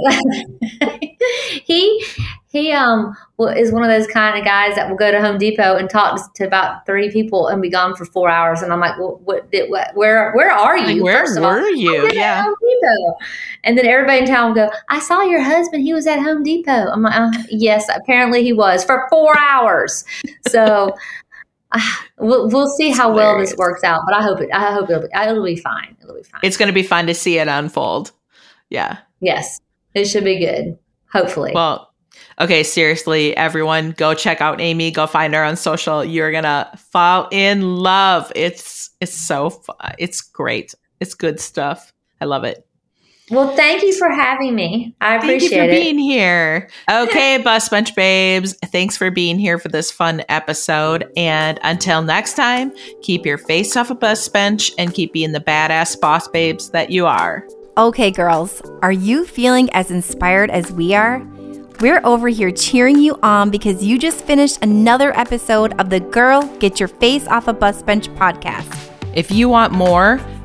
S3: *laughs* he he um is one of those kind of guys that will go to Home Depot and talk to about three people and be gone for four hours, and I'm like, well, what, did, what where where are you?
S2: Like, where were all? you? Yeah, Home
S3: Depot. And then everybody in town will go, I saw your husband. He was at Home Depot. I'm like, uh, yes, apparently he was for four hours. So *sighs* we'll, we'll see how well this works out, but I hope it. I hope it'll be, it'll be fine. It'll be fine.
S2: It's going to be fun to see it unfold. Yeah.
S3: Yes, it should be good. Hopefully.
S2: Well, okay. Seriously, everyone, go check out Amy. Go find her on social. You're gonna fall in love. It's it's so fun. It's great. It's good stuff. I love it.
S3: Well, thank you for having me. I appreciate.
S2: Thank you for it. being here. *laughs* Okay, Bus Bench babes. Thanks for being here for this fun episode. And until next time, keep your face off a bus bench and keep being the badass boss babes that you are.
S4: Okay, girls, are you feeling as inspired as we are? We're over here cheering you on because you just finished another episode of the Girl Get Your Face Off a Bus Bench podcast.
S2: If you want more,